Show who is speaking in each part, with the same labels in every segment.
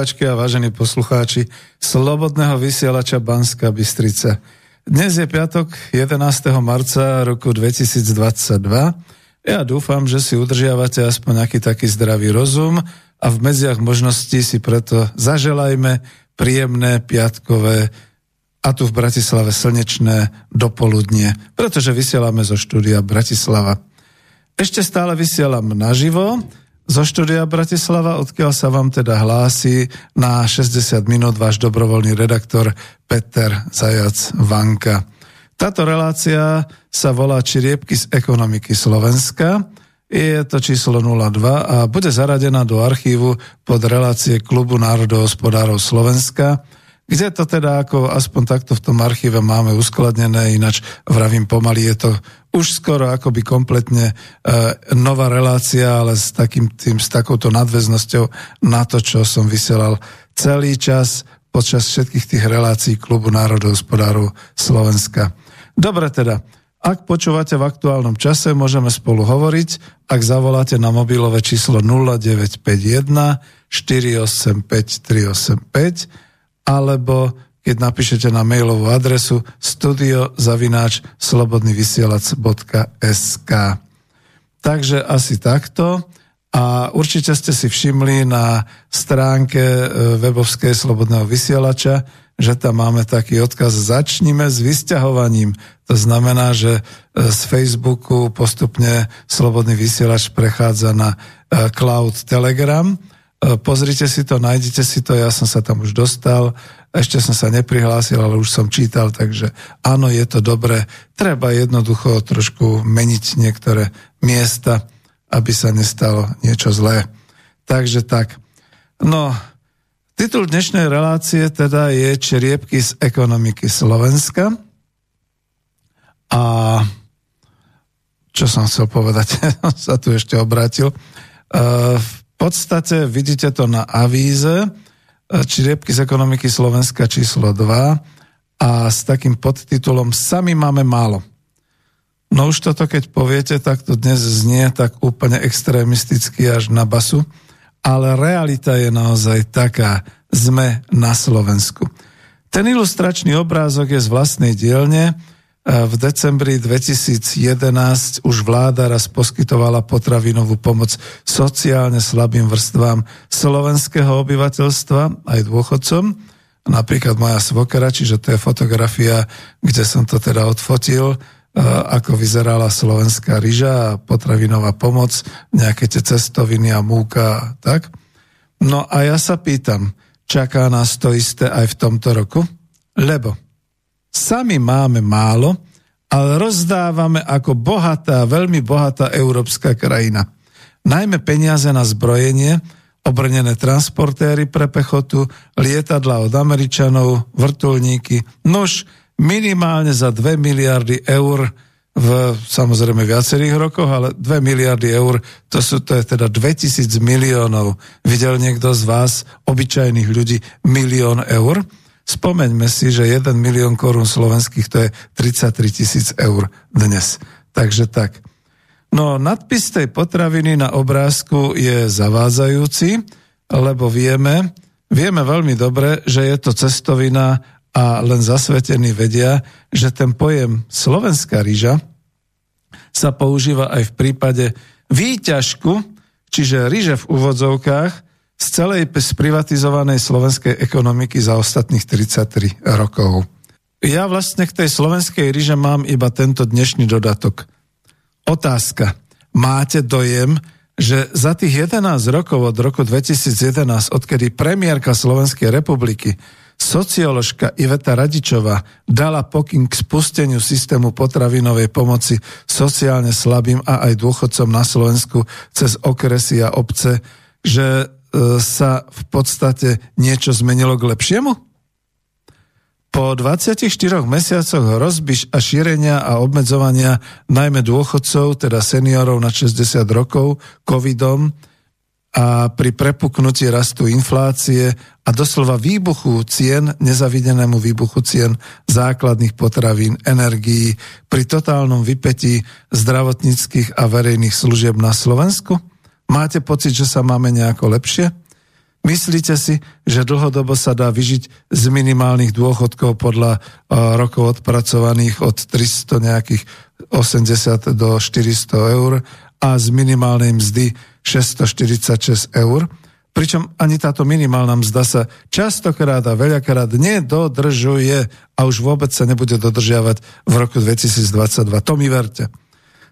Speaker 1: poslucháčky a vážení poslucháči Slobodného vysielača Banska Bystrica. Dnes je piatok 11. marca roku 2022. Ja dúfam, že si udržiavate aspoň nejaký taký zdravý rozum a v medziach možností si preto zaželajme príjemné piatkové a tu v Bratislave slnečné dopoludnie, pretože vysielame zo štúdia Bratislava. Ešte stále vysielam naživo, zo štúdia Bratislava, odkiaľ sa vám teda hlási na 60 minút váš dobrovoľný redaktor Peter Zajac Vanka. Táto relácia sa volá Čiriebky z ekonomiky Slovenska. Je to číslo 02 a bude zaradená do archívu pod relácie Klubu národohospodárov Slovenska kde to teda ako aspoň takto v tom archíve máme uskladnené, ináč vravím pomaly, je to už skoro akoby kompletne e, nová relácia, ale s, takým tým, s takouto nadväznosťou na to, čo som vysielal celý čas počas všetkých tých relácií Klubu národohospodárov Slovenska. Dobre teda, ak počúvate v aktuálnom čase, môžeme spolu hovoriť. Ak zavoláte na mobilové číslo 0951 485 385 alebo keď napíšete na mailovú adresu studiozavináč slobodnyvysielac.sk Takže asi takto. A určite ste si všimli na stránke e, webovskej Slobodného vysielača, že tam máme taký odkaz Začnime s vysťahovaním. To znamená, že e, z Facebooku postupne Slobodný vysielač prechádza na e, Cloud Telegram pozrite si to, nájdete si to, ja som sa tam už dostal, ešte som sa neprihlásil, ale už som čítal, takže áno, je to dobré. Treba jednoducho trošku meniť niektoré miesta, aby sa nestalo niečo zlé. Takže tak. No, titul dnešnej relácie teda je Čeriebky z ekonomiky Slovenska. A čo som chcel povedať, sa tu ešte obrátil. Uh, podstate vidíte to na avíze, e, Čiriebky z ekonomiky Slovenska číslo 2 a s takým podtitulom Sami máme málo. No už toto, keď poviete, tak to dnes znie tak úplne extrémisticky až na basu, ale realita je naozaj taká, sme na Slovensku. Ten ilustračný obrázok je z vlastnej dielne, v decembri 2011 už vláda raz poskytovala potravinovú pomoc sociálne slabým vrstvám slovenského obyvateľstva, aj dôchodcom. Napríklad moja svokera, čiže to je fotografia, kde som to teda odfotil, e, ako vyzerala slovenská ryža a potravinová pomoc, nejaké tie cestoviny a múka, tak? No a ja sa pýtam, čaká nás to isté aj v tomto roku? Lebo Sami máme málo, ale rozdávame ako bohatá, veľmi bohatá európska krajina. Najmä peniaze na zbrojenie, obrnené transportéry pre pechotu, lietadla od Američanov, vrtulníky, nož minimálne za 2 miliardy eur v samozrejme viacerých rokoch, ale 2 miliardy eur, to, sú, to je teda 2000 miliónov. Videl niekto z vás, obyčajných ľudí, milión eur? Spomeňme si, že 1 milión korún slovenských to je 33 tisíc eur dnes. Takže tak. No nadpis tej potraviny na obrázku je zavádzajúci, lebo vieme, vieme veľmi dobre, že je to cestovina a len zasvetení vedia, že ten pojem slovenská rýža sa používa aj v prípade výťažku, čiže ryže v úvodzovkách z celej sprivatizovanej slovenskej ekonomiky za ostatných 33 rokov. Ja vlastne k tej slovenskej ryže mám iba tento dnešný dodatok – Otázka. Máte dojem, že za tých 11 rokov od roku 2011, odkedy premiérka Slovenskej republiky, socioložka Iveta Radičová dala pokyn k spusteniu systému potravinovej pomoci sociálne slabým a aj dôchodcom na Slovensku cez okresy a obce, že sa v podstate niečo zmenilo k lepšiemu? Po 24 mesiacoch rozbiš a šírenia a obmedzovania najmä dôchodcov, teda seniorov na 60 rokov, covidom a pri prepuknutí rastu inflácie a doslova výbuchu cien, nezavidenému výbuchu cien základných potravín, energií, pri totálnom vypetí zdravotníckých a verejných služieb na Slovensku? Máte pocit, že sa máme nejako lepšie? Myslíte si, že dlhodobo sa dá vyžiť z minimálnych dôchodkov podľa uh, rokov odpracovaných od 300 nejakých 80 do 400 eur a z minimálnej mzdy 646 eur? Pričom ani táto minimálna mzda sa častokrát a veľakrát nedodržuje a už vôbec sa nebude dodržiavať v roku 2022. To mi verte.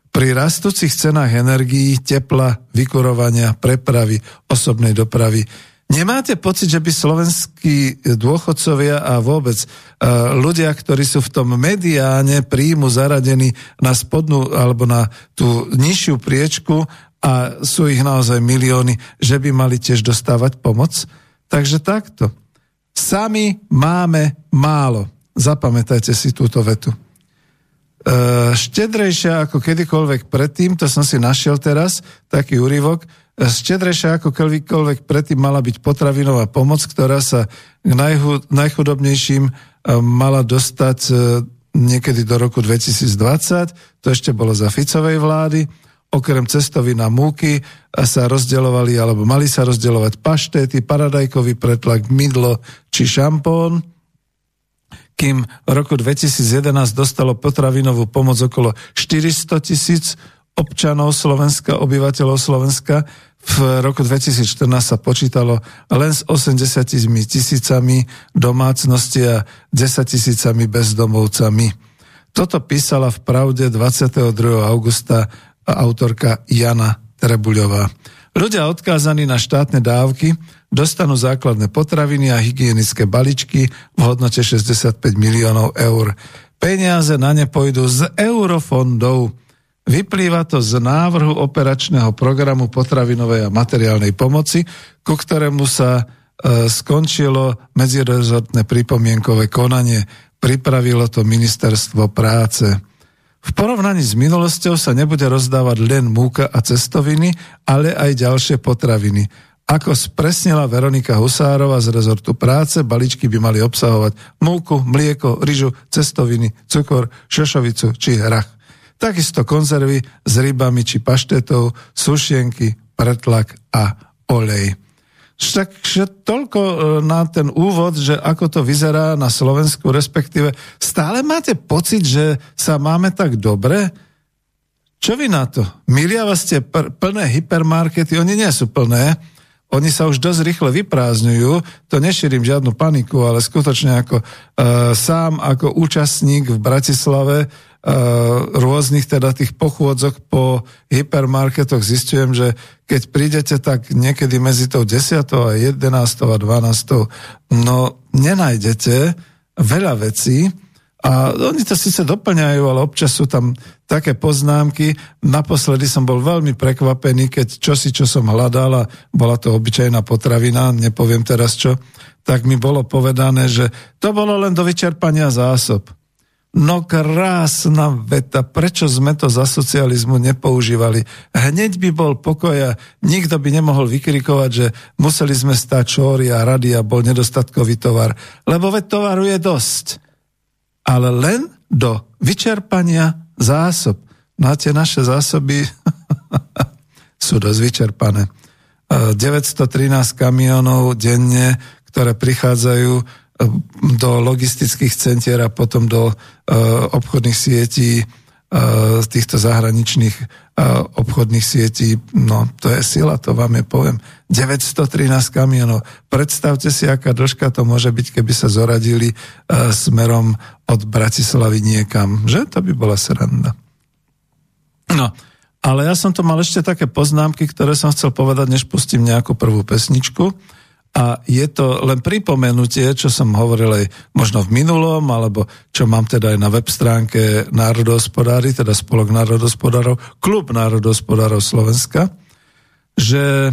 Speaker 1: Pri rastúcich cenách energií, tepla, vykurovania, prepravy, osobnej dopravy Nemáte pocit, že by slovenskí dôchodcovia a vôbec uh, ľudia, ktorí sú v tom mediáne príjmu zaradení na spodnú alebo na tú nižšiu priečku a sú ich naozaj milióny, že by mali tiež dostávať pomoc? Takže takto. Sami máme málo. Zapamätajte si túto vetu. Uh, štedrejšia ako kedykoľvek predtým, to som si našiel teraz, taký úryvok, Štedrejšia ako kedykoľvek predtým mala byť potravinová pomoc, ktorá sa k najchudobnejším e, mala dostať e, niekedy do roku 2020. To ešte bolo za Ficovej vlády. Okrem cestovy na múky sa rozdeľovali, alebo mali sa rozdeľovať paštéty, paradajkový pretlak, mydlo či šampón kým v roku 2011 dostalo potravinovú pomoc okolo 400 tisíc občanov Slovenska, obyvateľov Slovenska, v roku 2014 sa počítalo len s 80 tisícami domácnosti a 10 tisícami bezdomovcami. Toto písala v pravde 22. augusta autorka Jana Trebuľová. Ľudia odkázaní na štátne dávky dostanú základné potraviny a hygienické baličky v hodnote 65 miliónov eur. Peniaze na ne pôjdu z eurofondov. Vyplýva to z návrhu operačného programu potravinovej a materiálnej pomoci, ku ktorému sa e, skončilo medzirezortné pripomienkové konanie. Pripravilo to ministerstvo práce. V porovnaní s minulosťou sa nebude rozdávať len múka a cestoviny, ale aj ďalšie potraviny. Ako spresnila Veronika Husárova z rezortu práce, balíčky by mali obsahovať múku, mlieko, ryžu, cestoviny, cukor, šošovicu či hrach. Takisto konzervy s rybami či paštetou, sušienky, pretlak a olej. Takže toľko e, na ten úvod, že ako to vyzerá na Slovensku, respektíve stále máte pocit, že sa máme tak dobre? Čo vy na to? Miliava ste pr- plné hypermarkety, oni nie sú plné, oni sa už dosť rýchle vyprázdňujú, to nešírim žiadnu paniku, ale skutočne ako e, sám, ako účastník v Bratislave Eh, rôznych teda tých pochôdzok po hypermarketoch zistujem, že keď prídete tak niekedy medzi tou 10. a 11. a 12. no nenájdete veľa vecí a oni to síce doplňajú, ale občas sú tam také poznámky. Naposledy som bol veľmi prekvapený, keď čosi, čo som hľadal a bola to obyčajná potravina, nepoviem teraz čo, tak mi bolo povedané, že to bolo len do vyčerpania zásob. No krásna veta, prečo sme to za socializmu nepoužívali? Hneď by bol pokoj nikto by nemohol vykrikovať, že museli sme stať čóry a rady a bol nedostatkový tovar. Lebo veď tovaru je dosť. Ale len do vyčerpania zásob. No a tie naše zásoby sú dosť vyčerpané. 913 kamionov denne, ktoré prichádzajú do logistických centier a potom do obchodných sietí z týchto zahraničných obchodných sietí, no to je sila, to vám je poviem. 913 kamionov. Predstavte si, aká dĺžka to môže byť, keby sa zoradili smerom od Bratislavy niekam. Že? To by bola sranda. No, ale ja som to mal ešte také poznámky, ktoré som chcel povedať, než pustím nejakú prvú pesničku. A je to len pripomenutie, čo som hovoril aj možno v minulom, alebo čo mám teda aj na web stránke národohospodári, teda Spolok národohospodárov, Klub národohospodárov Slovenska, že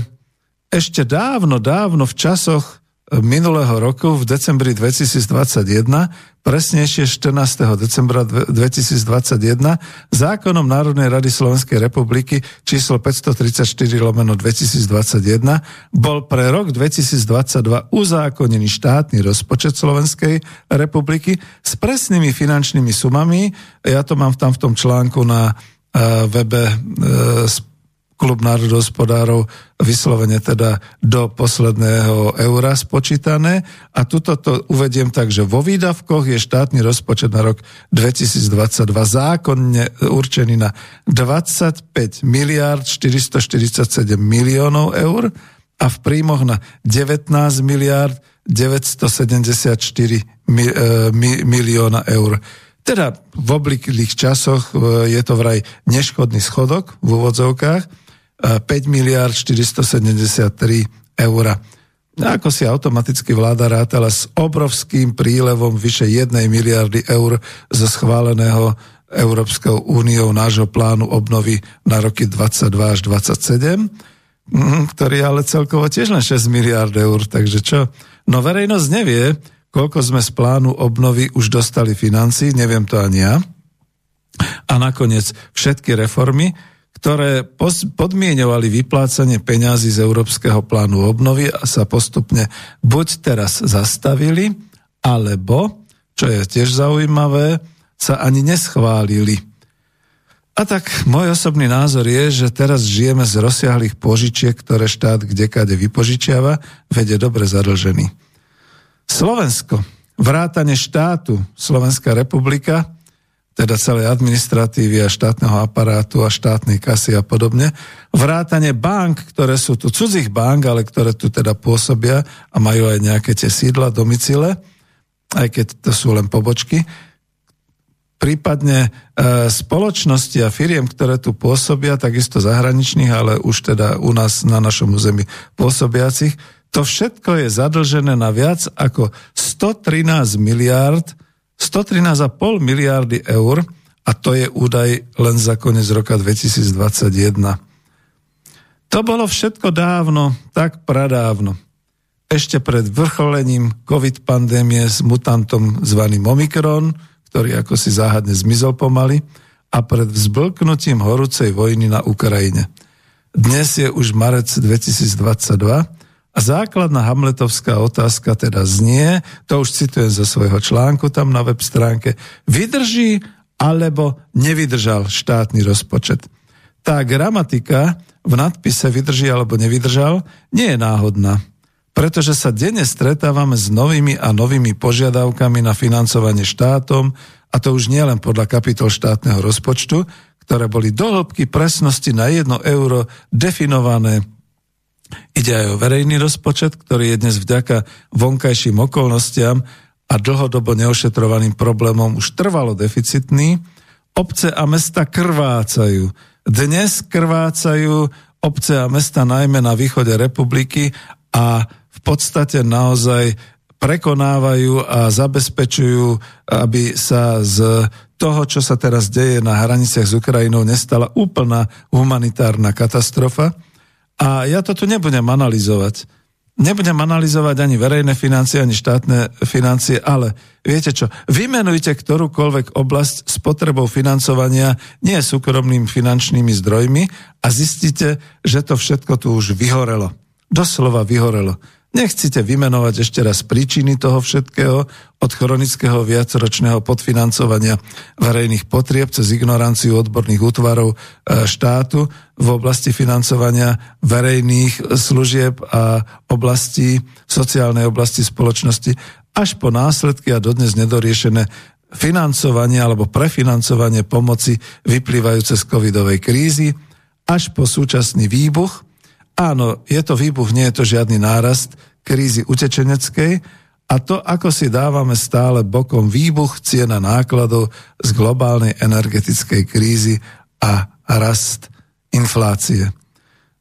Speaker 1: ešte dávno, dávno v časoch minulého roku v decembri 2021, presnejšie 14. decembra 2021, zákonom Národnej rady Slovenskej republiky číslo 534 lomeno 2021 bol pre rok 2022 uzákonený štátny rozpočet Slovenskej republiky s presnými finančnými sumami. Ja to mám tam v tom článku na uh, webe uh, klub národohospodárov vyslovene teda do posledného eura spočítané. A tuto to uvediem tak, že vo výdavkoch je štátny rozpočet na rok 2022 zákonne určený na 25 miliard 447 miliónov eur a v príjmoch na 19 miliard 974 e, milióna eur. Teda v obliklých časoch e, je to vraj neškodný schodok v úvodzovkách, 5 miliard 473 eur. Ako si automaticky vláda rátala s obrovským prílevom vyše 1 miliardy eur zo schváleného Európskou úniou nášho plánu obnovy na roky 22 až 27, mhm, ktorý ale celkovo tiež len 6 miliard eur. Takže čo? No verejnosť nevie, koľko sme z plánu obnovy už dostali financí, neviem to ani ja. A nakoniec všetky reformy, ktoré podmienovali vyplácanie peňazí z Európskeho plánu obnovy a sa postupne buď teraz zastavili, alebo, čo je tiež zaujímavé, sa ani neschválili. A tak môj osobný názor je, že teraz žijeme z rozsiahlých požičiek, ktoré štát kdekade vypožičiava, vede dobre zadlžený. Slovensko, vrátane štátu, Slovenská republika, teda celej administratívy a štátneho aparátu a štátnej kasy a podobne. Vrátanie bank, ktoré sú tu cudzích bank, ale ktoré tu teda pôsobia a majú aj nejaké tie sídla, domicile, aj keď to sú len pobočky. Prípadne e, spoločnosti a firiem, ktoré tu pôsobia, takisto zahraničných, ale už teda u nás na našom území pôsobiacich, to všetko je zadlžené na viac ako 113 miliárd 113,5 miliardy eur a to je údaj len za koniec roka 2021. To bolo všetko dávno, tak pradávno. Ešte pred vrcholením COVID pandémie s mutantom zvaným Omikron, ktorý ako si záhadne zmizol pomaly, a pred vzblknutím horúcej vojny na Ukrajine. Dnes je už marec 2022 a základná hamletovská otázka teda znie, to už citujem zo svojho článku tam na web stránke, vydrží alebo nevydržal štátny rozpočet. Tá gramatika v nadpise vydrží alebo nevydržal nie je náhodná, pretože sa denne stretávame s novými a novými požiadavkami na financovanie štátom, a to už nie len podľa kapitol štátneho rozpočtu, ktoré boli do hĺbky presnosti na jedno euro definované Ide aj o verejný rozpočet, ktorý je dnes vďaka vonkajším okolnostiam a dlhodobo neošetrovaným problémom už trvalo deficitný. Obce a mesta krvácajú. Dnes krvácajú obce a mesta najmä na východe republiky a v podstate naozaj prekonávajú a zabezpečujú, aby sa z toho, čo sa teraz deje na hraniciach s Ukrajinou, nestala úplná humanitárna katastrofa. A ja to tu nebudem analyzovať. Nebudem analyzovať ani verejné financie, ani štátne financie, ale viete čo, vymenujte ktorúkoľvek oblasť s potrebou financovania nie súkromnými finančnými zdrojmi a zistíte, že to všetko tu už vyhorelo. Doslova vyhorelo. Nechcete vymenovať ešte raz príčiny toho všetkého, od chronického viacročného podfinancovania verejných potrieb cez ignoranciu odborných útvarov e, štátu v oblasti financovania verejných služieb a oblasti, sociálnej oblasti spoločnosti, až po následky a dodnes nedoriešené financovanie alebo prefinancovanie pomoci vyplývajúce z covidovej krízy, až po súčasný výbuch, Áno, je to výbuch, nie je to žiadny nárast krízy utečeneckej a to, ako si dávame stále bokom výbuch ciena nákladov z globálnej energetickej krízy a rast inflácie.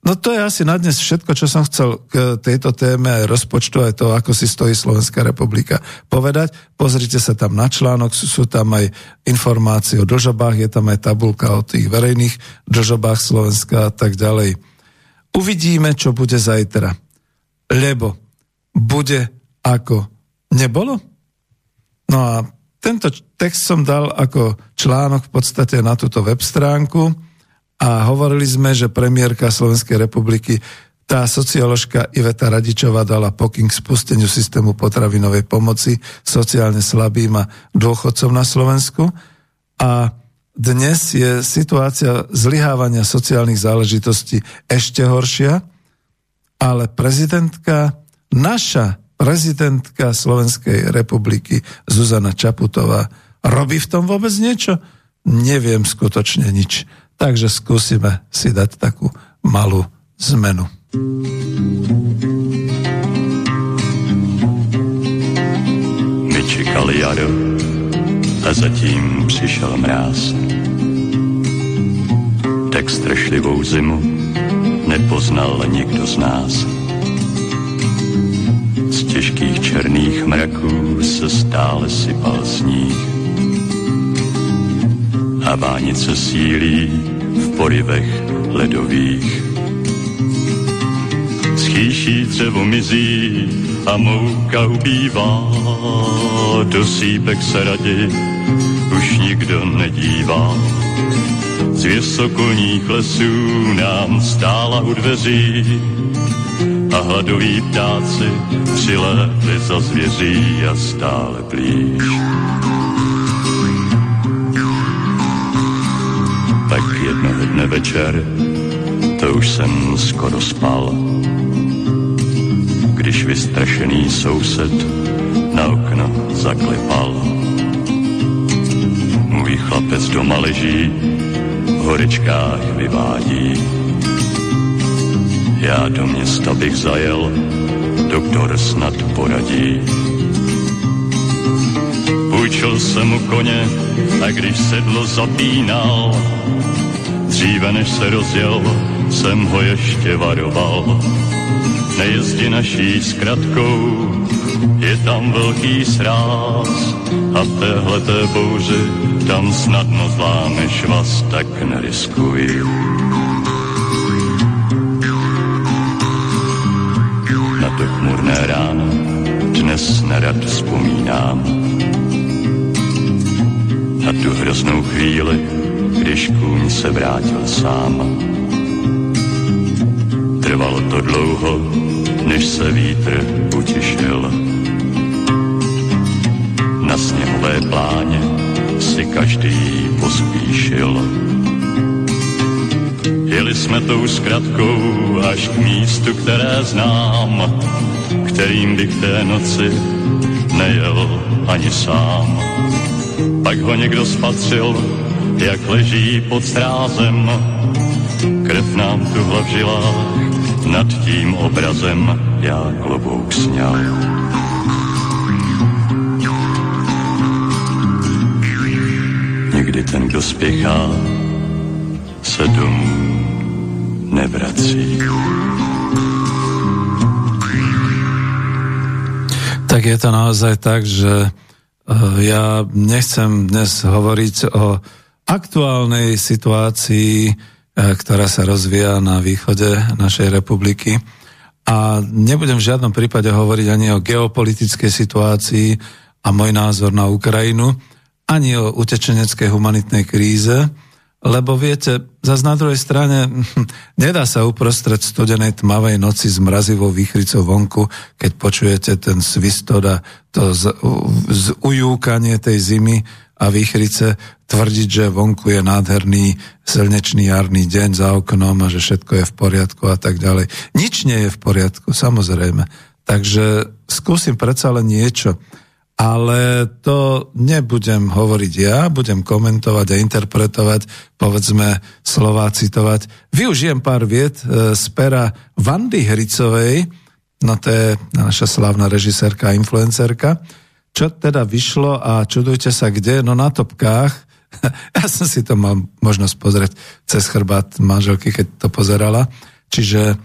Speaker 1: No to je asi na dnes všetko, čo som chcel k tejto téme aj rozpočtu, aj to, ako si stojí Slovenská republika povedať. Pozrite sa tam na článok, sú, sú tam aj informácie o dlžobách, je tam aj tabulka o tých verejných dlžobách Slovenska a tak ďalej. Uvidíme, čo bude zajtra. Lebo bude ako nebolo? No a tento text som dal ako článok v podstate na túto web stránku a hovorili sme, že premiérka Slovenskej republiky tá socioložka Iveta Radičová dala pokyn k spusteniu systému potravinovej pomoci sociálne slabým a dôchodcom na Slovensku a dnes je situácia zlyhávania sociálnych záležitostí ešte horšia, ale prezidentka, naša prezidentka Slovenskej republiky Zuzana Čaputová robí v tom vôbec niečo? Neviem skutočne nič. Takže skúsime si dať takú malú zmenu.
Speaker 2: My čekali jaro zatím přišel mráz. Tak strašlivou zimu nepoznal nikdo z nás. Z těžkých černých mraků se stále sypal sníh. A vánice sílí v porivech ledových. Schýší dřevo mizí a mouka ubývá, do sípek se raději už nikdo nedívá. Z vysokolních lesů nám stála u dveří a hladoví ptáci přilétli za zvěří a stále blíž. Tak jednoho dne večer, to už jsem skoro spal, když vystrašený soused na okno zaklepal Můj chlapec doma leží, v horečkách vyvádí. Já do města bych zajel, doktor snad poradí. Půjčil jsem mu koně a když sedlo zapínal, dříve než se rozjel, jsem ho ještě varoval. Nejezdi naší zkratkou, je tam velký sráz a v téhleté bouři tam snadno zlámeš vás, tak neriskuj. Na to chmurné ráno dnes nerad vzpomínám. Na tu hroznou chvíli, když kůň se vrátil sám. Trvalo to dlouho, než se vítr utišil. Každý pospíšil. Jeli jsme tou zkratkou až k místu, které znám, kterým bych té noci nejel ani sám. Pak ho někdo spatřil, jak leží pod strázem, krev nám tuhla v žilách, nad tím obrazem já klobouk sněl. Někdy ten, kdo spěchá, se domů nevrací.
Speaker 1: Tak je to naozaj tak, že eh, ja nechcem dnes hovoriť o aktuálnej situácii, eh, ktorá sa rozvíja na východe našej republiky. A nebudem v žiadnom prípade hovoriť ani o geopolitickej situácii a môj názor na Ukrajinu, ani o utečeneckej humanitnej kríze, lebo viete, zase na druhej strane nedá sa uprostred studenej tmavej noci s mrazivou výchrycou vonku, keď počujete ten svistot a to z, z ujúkanie tej zimy a výchrice tvrdiť, že vonku je nádherný slnečný jarný deň za oknom a že všetko je v poriadku a tak ďalej. Nič nie je v poriadku, samozrejme. Takže skúsim predsa len niečo ale to nebudem hovoriť ja, budem komentovať a interpretovať, povedzme slova citovať. Využijem pár viet e, z pera Vandy Hricovej, no to je naša slávna režisérka a influencerka, čo teda vyšlo a čudujte sa kde, no na topkách, ja som si to mal možnosť pozrieť cez chrbát manželky, keď to pozerala, čiže e,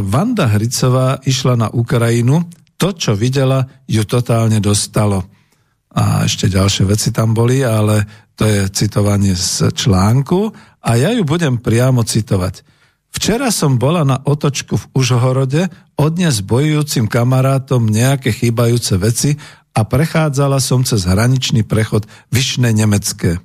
Speaker 1: Vanda Hricová išla na Ukrajinu to, čo videla, ju totálne dostalo. A ešte ďalšie veci tam boli, ale to je citovanie z článku a ja ju budem priamo citovať. Včera som bola na otočku v Užhorode, odnes bojujúcim kamarátom nejaké chýbajúce veci a prechádzala som cez hraničný prechod Vyšné Nemecké.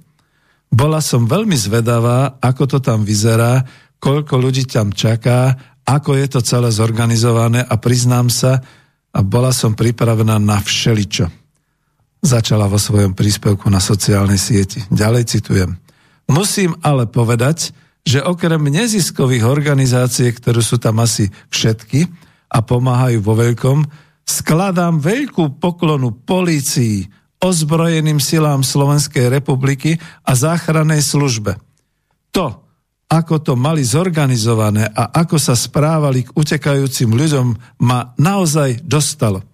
Speaker 1: Bola som veľmi zvedavá, ako to tam vyzerá, koľko ľudí tam čaká, ako je to celé zorganizované a priznám sa, a bola som pripravená na všeličo. Začala vo svojom príspevku na sociálnej sieti. Ďalej citujem. Musím ale povedať, že okrem neziskových organizácií, ktoré sú tam asi všetky a pomáhajú vo veľkom, skladám veľkú poklonu polícii, ozbrojeným silám Slovenskej republiky a záchrannej službe. To, ako to mali zorganizované a ako sa správali k utekajúcim ľuďom, ma naozaj dostalo.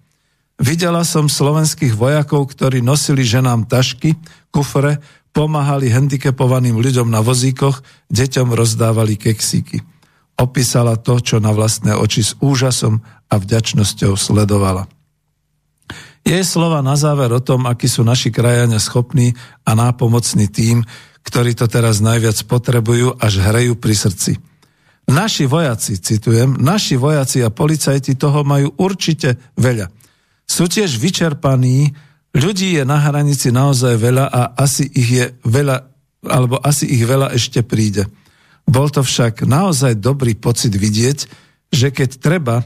Speaker 1: Videla som slovenských vojakov, ktorí nosili ženám tašky, kufre, pomáhali handicapovaným ľuďom na vozíkoch, deťom rozdávali keksíky. Opísala to, čo na vlastné oči s úžasom a vďačnosťou sledovala. Jej slova na záver o tom, akí sú naši krajania schopní a nápomocní tým, ktorí to teraz najviac potrebujú, až hrejú pri srdci. Naši vojaci, citujem, naši vojaci a policajti toho majú určite veľa. Sú tiež vyčerpaní, ľudí je na hranici naozaj veľa a asi ich je veľa, alebo asi ich veľa ešte príde. Bol to však naozaj dobrý pocit vidieť, že keď treba,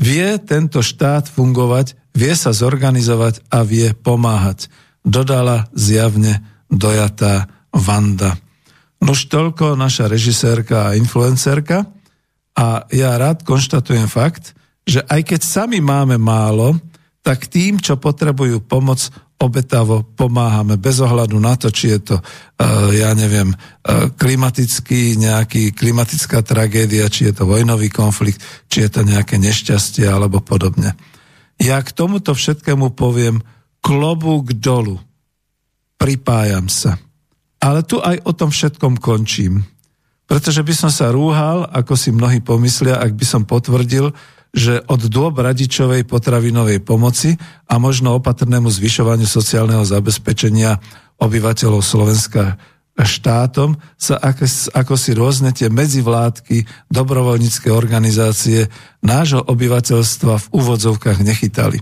Speaker 1: vie tento štát fungovať, vie sa zorganizovať a vie pomáhať. Dodala zjavne dojatá Vanda. Nož toľko naša režisérka a influencerka a ja rád konštatujem fakt, že aj keď sami máme málo, tak tým, čo potrebujú pomoc, obetavo pomáhame bez ohľadu na to, či je to, uh, ja neviem, uh, klimatický, nejaký klimatická tragédia, či je to vojnový konflikt, či je to nejaké nešťastie alebo podobne. Ja k tomuto všetkému poviem klobúk dolu. Pripájam sa. Ale tu aj o tom všetkom končím. Pretože by som sa rúhal, ako si mnohí pomyslia, ak by som potvrdil, že od dôb radičovej potravinovej pomoci a možno opatrnému zvyšovaniu sociálneho zabezpečenia obyvateľov Slovenska štátom sa ako, ako si rôzne tie medzivládky, dobrovoľnícke organizácie nášho obyvateľstva v úvodzovkách nechytali.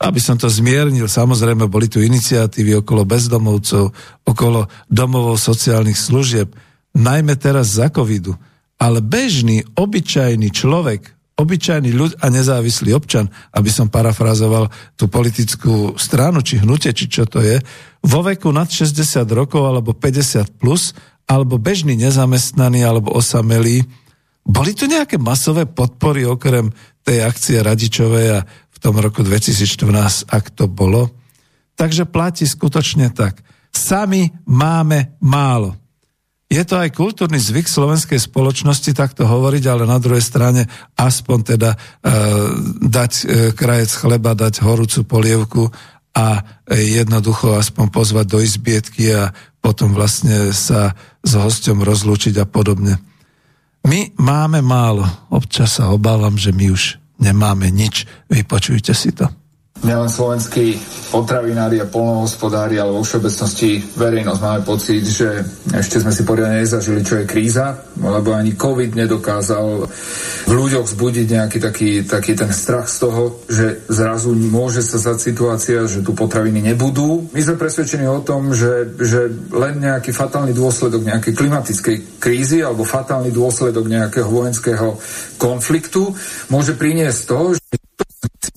Speaker 1: Aby som to zmiernil, samozrejme boli tu iniciatívy okolo bezdomovcov, okolo domovov sociálnych služieb, najmä teraz za covidu. Ale bežný, obyčajný človek, obyčajný ľud a nezávislý občan, aby som parafrazoval tú politickú stranu, či hnutie, či čo to je, vo veku nad 60 rokov alebo 50 plus, alebo bežný nezamestnaný alebo osamelý, boli tu nejaké masové podpory okrem tej akcie Radičovej a tom roku 2014, ak to bolo. Takže platí skutočne tak. Sami máme málo. Je to aj kultúrny zvyk slovenskej spoločnosti takto hovoriť, ale na druhej strane aspoň teda e, dať e, krajec chleba, dať horúcu polievku a jednoducho aspoň pozvať do izbietky a potom vlastne sa s hosťom rozlúčiť a podobne. My máme málo. Občas sa obávam, že my už nemáme nič. Vypočujte si to.
Speaker 3: Nielen slovenskí potravinári a polnohospodári, ale vo všeobecnosti verejnosť máme pocit, že ešte sme si poriadne nezažili, čo je kríza, lebo ani COVID nedokázal v ľuďoch vzbudiť nejaký taký, taký ten strach z toho, že zrazu môže sa zať situácia, že tu potraviny nebudú. My sme presvedčení o tom, že, že len nejaký fatálny dôsledok nejakej klimatickej krízy alebo fatálny dôsledok nejakého vojenského konfliktu môže priniesť to, že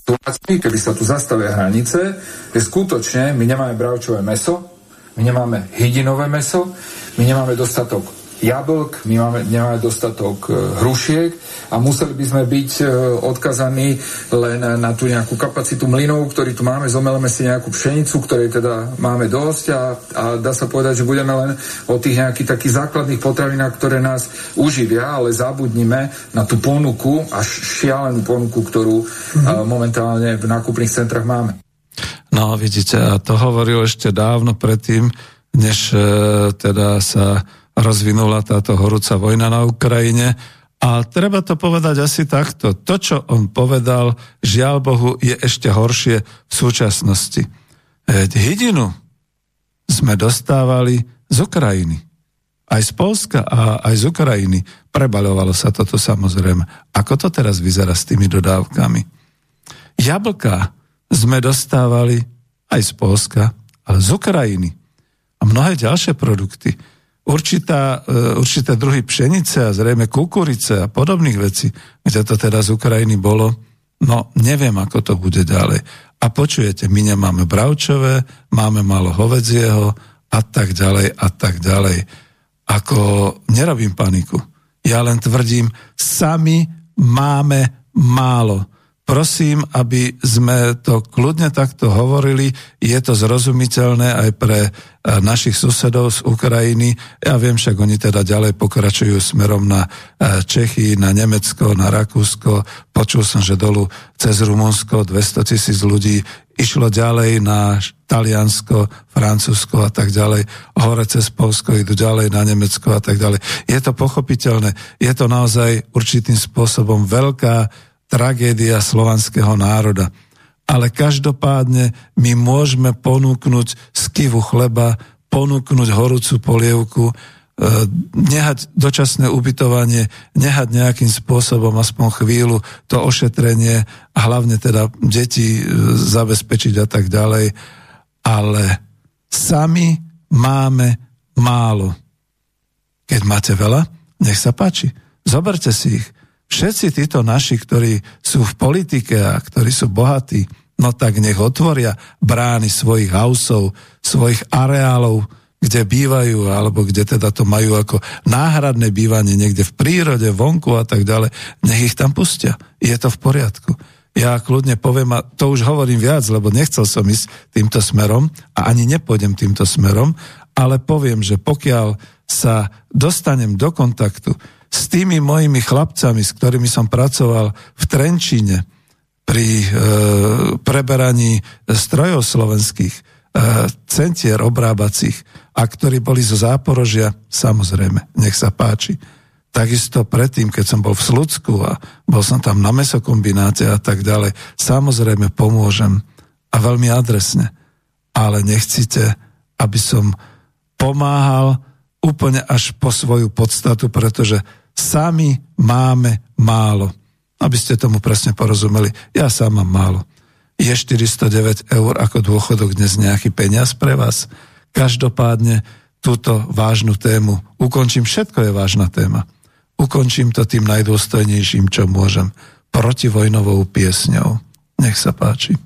Speaker 3: situácii, keby sa tu zastavia hranice, že skutočne my nemáme bravčové meso, my nemáme hydinové meso, my nemáme dostatok jablk, my máme, nemáme dostatok e, hrušiek a museli by sme byť e, odkazaní len na tú nejakú kapacitu mlynov, ktorý tu máme, zomeleme si nejakú pšenicu, ktorej teda máme dosť a, a dá sa povedať, že budeme len o tých nejakých takých základných potravinách, ktoré nás uživia, ale zabudnime na tú ponuku, až šialenú ponuku, ktorú mm-hmm. momentálne v nákupných centrách máme.
Speaker 1: No vidíte, a to hovoril ešte dávno predtým, než e, teda sa rozvinula táto horúca vojna na Ukrajine. A treba to povedať asi takto. To, čo on povedal, žiaľ Bohu, je ešte horšie v súčasnosti. Veď hydinu sme dostávali z Ukrajiny. Aj z Polska a aj z Ukrajiny. Prebaľovalo sa toto samozrejme. Ako to teraz vyzerá s tými dodávkami? Jablka sme dostávali aj z Polska, ale z Ukrajiny. A mnohé ďalšie produkty určitá, e, určité druhy pšenice a zrejme kukurice a podobných vecí, kde to teda z Ukrajiny bolo, no neviem, ako to bude ďalej. A počujete, my nemáme bravčové, máme málo hovedzieho a tak ďalej a tak ďalej. Ako nerobím paniku. Ja len tvrdím, sami máme málo. Prosím, aby sme to kľudne takto hovorili. Je to zrozumiteľné aj pre e, našich susedov z Ukrajiny. Ja viem, však oni teda ďalej pokračujú smerom na e, Čechy, na Nemecko, na Rakúsko. Počul som, že dolu cez Rumunsko 200 tisíc ľudí išlo ďalej na Taliansko, Francúzsko a tak ďalej. Hore cez Polsko idú ďalej na Nemecko a tak ďalej. Je to pochopiteľné. Je to naozaj určitým spôsobom veľká tragédia slovanského národa. Ale každopádne my môžeme ponúknuť skivu chleba, ponúknuť horúcu polievku, e, nehať dočasné ubytovanie, nehať nejakým spôsobom aspoň chvíľu to ošetrenie a hlavne teda deti e, zabezpečiť a tak ďalej. Ale sami máme málo. Keď máte veľa, nech sa páči. Zoberte si ich všetci títo naši, ktorí sú v politike a ktorí sú bohatí, no tak nech otvoria brány svojich hausov, svojich areálov, kde bývajú, alebo kde teda to majú ako náhradné bývanie niekde v prírode, vonku a tak ďalej. Nech ich tam pustia. Je to v poriadku. Ja kľudne poviem, a to už hovorím viac, lebo nechcel som ísť týmto smerom a ani nepôjdem týmto smerom, ale poviem, že pokiaľ sa dostanem do kontaktu s tými mojimi chlapcami, s ktorými som pracoval v Trenčíne pri e, preberaní strojov slovenských, e, centier obrábacích a ktorí boli zo Záporožia, samozrejme, nech sa páči. Takisto predtým, keď som bol v Slucku a bol som tam na mesokombináte a tak ďalej, samozrejme pomôžem a veľmi adresne. Ale nechcite, aby som pomáhal úplne až po svoju podstatu, pretože Sami máme málo. Aby ste tomu presne porozumeli. Ja sám mám málo. Je 409 eur ako dôchodok dnes nejaký peniaz pre vás? Každopádne túto vážnu tému ukončím. Všetko je vážna téma. Ukončím to tým najdôstojnejším, čo môžem. Protivojnovou piesňou. Nech sa páči.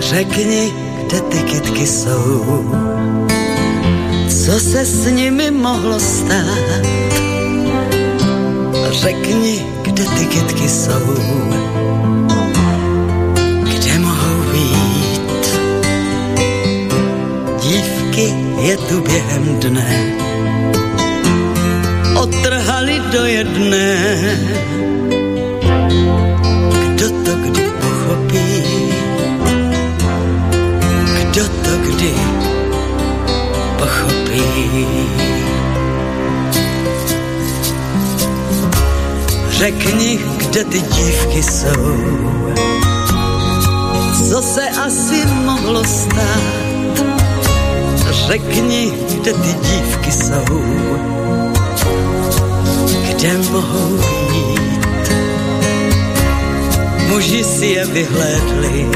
Speaker 4: Řekni, kde ty kytky jsou, co se s nimi mohlo stát Řekni, kde ty kytky jsou, kde mohou být. Dívky je tu během dne, otrhali do jedné. Kdo to kdy pochopí, kdo to kdy pochopí. Řekni, kde ty dívky jsou, co se asi mohlo stát. Řekni, kde ty dívky jsou, kde mohou být. Muži si je vyhlédli,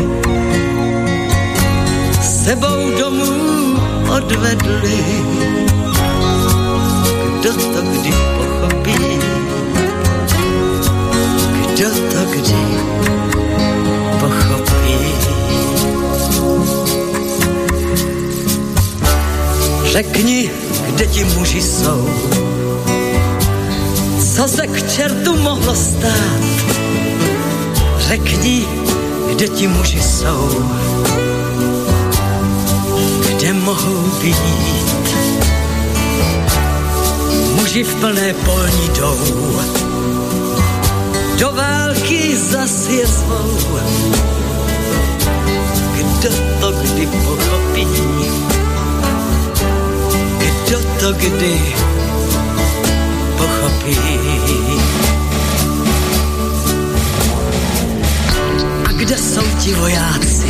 Speaker 4: sebou domů odvedli. Kdo to kdy pochopí? Kdo to kdy pochopí? Řekni, kde ti muži jsou, co se k čertu mohlo stát. Řekni, kde ti muži jsou, kde mohou být. Muži v plné polní jdou, do války zas je zvou. Kdo to kdy pochopí? Kdo to kdy pochopí? A kde jsou ti vojáci?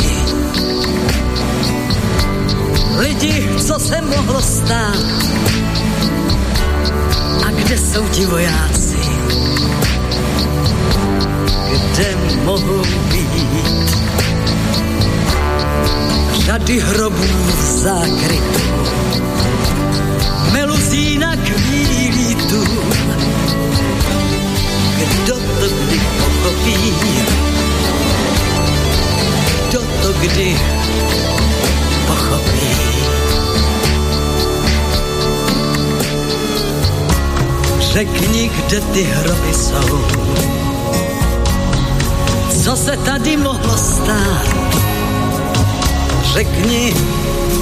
Speaker 4: Lidi, co se mohlo stát? A kde jsou ti vojáci? Kde mohou být? Řady hrobů v zákrytu meluzína kvílí tu. Kdo to kdy pochopí? Kdo to kdy pochopí? Řekni, kde ty hroby jsou. Co se tady mohlo stát? Řekni,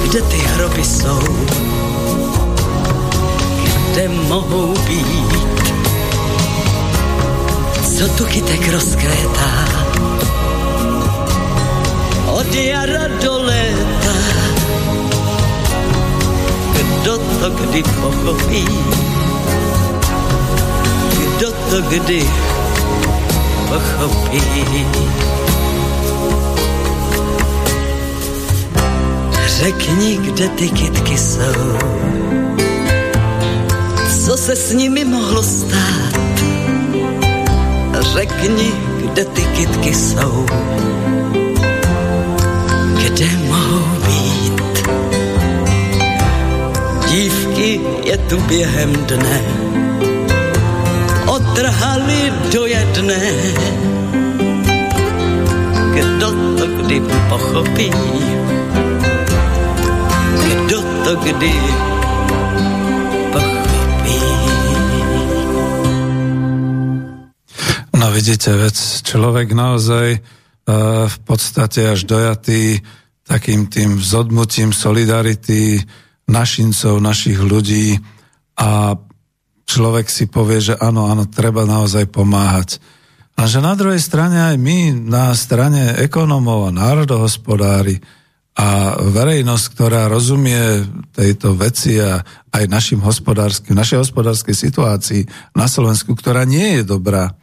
Speaker 4: kde ty hroby jsou kde mohou být. Co tu chytek rozkvétá, od jara do léta. Kdo to kdy pochopí, kdo to kdy pochopí. Řekni, kde ty kytky jsou co se s nimi mohlo stát. Řekni, kde ty kytky jsou, kde mohou být. Dívky je tu během dne, otrhali do jedné. Kdo to kdy pochopí, kdo to kdy
Speaker 1: No vidíte, vec, človek naozaj uh, v podstate až dojatý takým tým zodmutím solidarity našincov, našich ľudí a človek si povie, že áno, áno, treba naozaj pomáhať. A že na druhej strane aj my, na strane ekonomov a národohospodári a verejnosť, ktorá rozumie tejto veci a aj našim hospodárskym, našej hospodárskej situácii na Slovensku, ktorá nie je dobrá,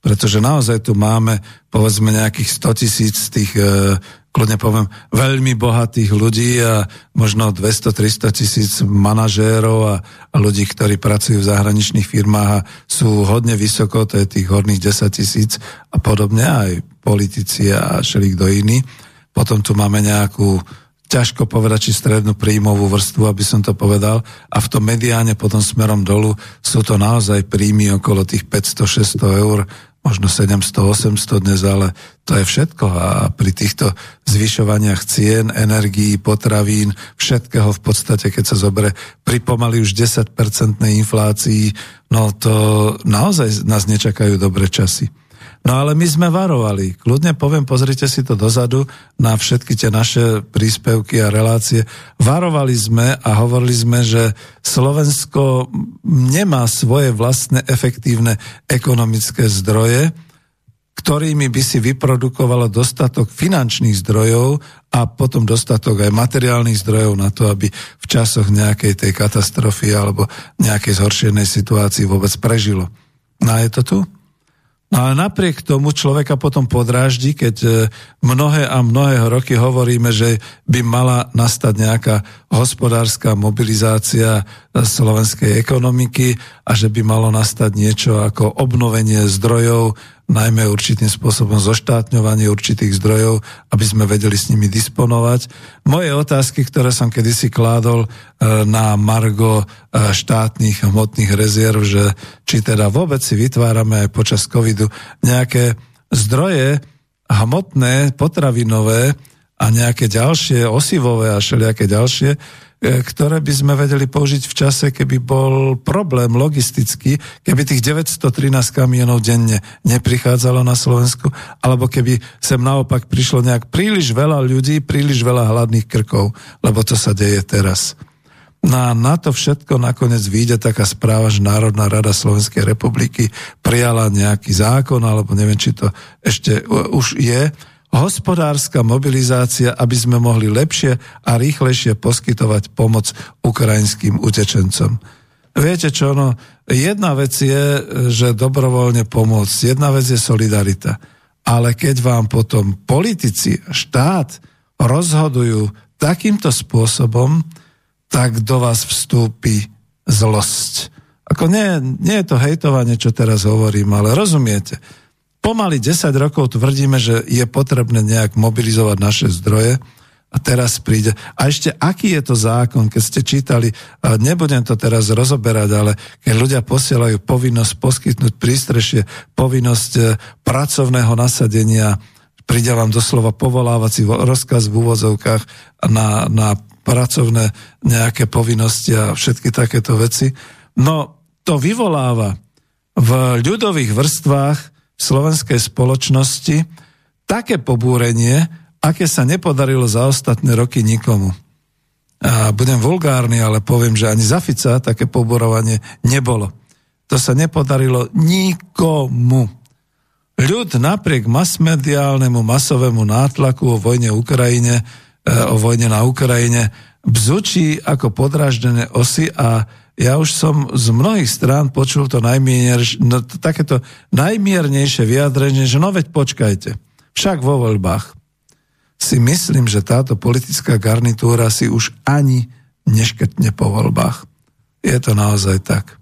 Speaker 1: pretože naozaj tu máme povedzme nejakých 100 tisíc tých, e, kľudne poviem, veľmi bohatých ľudí a možno 200-300 tisíc manažérov a, a ľudí, ktorí pracujú v zahraničných firmách a sú hodne vysoko, to je tých horných 10 tisíc a podobne, aj politici a všelik kto iný. Potom tu máme nejakú ťažko povedať, či strednú príjmovú vrstvu, aby som to povedal. A v tom mediáne potom smerom dolu sú to naozaj príjmy okolo tých 500-600 eur možno 700-800 dnes, ale to je všetko. A pri týchto zvyšovaniach cien, energií, potravín, všetkého v podstate, keď sa zoberie pri pomaly už 10-percentnej inflácii, no to naozaj nás nečakajú dobré časy. No ale my sme varovali. Kľudne poviem, pozrite si to dozadu na všetky tie naše príspevky a relácie. Varovali sme a hovorili sme, že Slovensko nemá svoje vlastné efektívne ekonomické zdroje, ktorými by si vyprodukovalo dostatok finančných zdrojov a potom dostatok aj materiálnych zdrojov na to, aby v časoch nejakej tej katastrofy alebo nejakej zhoršenej situácii vôbec prežilo. No a je to tu? No ale napriek tomu človeka potom podráždi, keď e, mnohé a mnohé roky hovoríme, že by mala nastať nejaká hospodárska mobilizácia slovenskej ekonomiky a že by malo nastať niečo ako obnovenie zdrojov, najmä určitým spôsobom zoštátňovanie určitých zdrojov, aby sme vedeli s nimi disponovať. Moje otázky, ktoré som kedysi kládol e, na Margo e, štátnych hmotných rezerv, že či teda vôbec si vytvárame aj počas covidu nejaké zdroje hmotné, potravinové a nejaké ďalšie, osivové a všelijaké ďalšie, ktoré by sme vedeli použiť v čase, keby bol problém logistický, keby tých 913 kamionov denne neprichádzalo na Slovensku, alebo keby sem naopak prišlo nejak príliš veľa ľudí, príliš veľa hladných krkov, lebo to sa deje teraz. No na to všetko nakoniec vyjde taká správa, že Národná rada Slovenskej republiky prijala nejaký zákon, alebo neviem, či to ešte už je, hospodárska mobilizácia, aby sme mohli lepšie a rýchlejšie poskytovať pomoc ukrajinským utečencom. Viete čo, no, jedna vec je, že dobrovoľne pomôcť, jedna vec je solidarita. Ale keď vám potom politici, štát rozhodujú takýmto spôsobom, tak do vás vstúpi zlosť. Ako nie, nie je to hejtovanie, čo teraz hovorím, ale rozumiete pomaly 10 rokov tvrdíme, že je potrebné nejak mobilizovať naše zdroje a teraz príde. A ešte aký je to zákon, keď ste čítali, nebudem to teraz rozoberať, ale keď ľudia posielajú povinnosť poskytnúť prístrešie, povinnosť e, pracovného nasadenia, príde vám doslova povolávací rozkaz v úvozovkách na, na pracovné nejaké povinnosti a všetky takéto veci. No to vyvoláva v ľudových vrstvách slovenskej spoločnosti také pobúrenie, aké sa nepodarilo za ostatné roky nikomu. A budem vulgárny, ale poviem, že ani za Fica také pobúrovanie nebolo. To sa nepodarilo nikomu. Ľud napriek masmediálnemu masovému nátlaku o vojne Ukrajine, e, o vojne na Ukrajine, bzučí ako podraždené osy a ja už som z mnohých strán počul to, najmier, no, to takéto najmiernejšie vyjadrenie, že no veď počkajte, však vo voľbách si myslím, že táto politická garnitúra si už ani neškrtne po voľbách. Je to naozaj tak.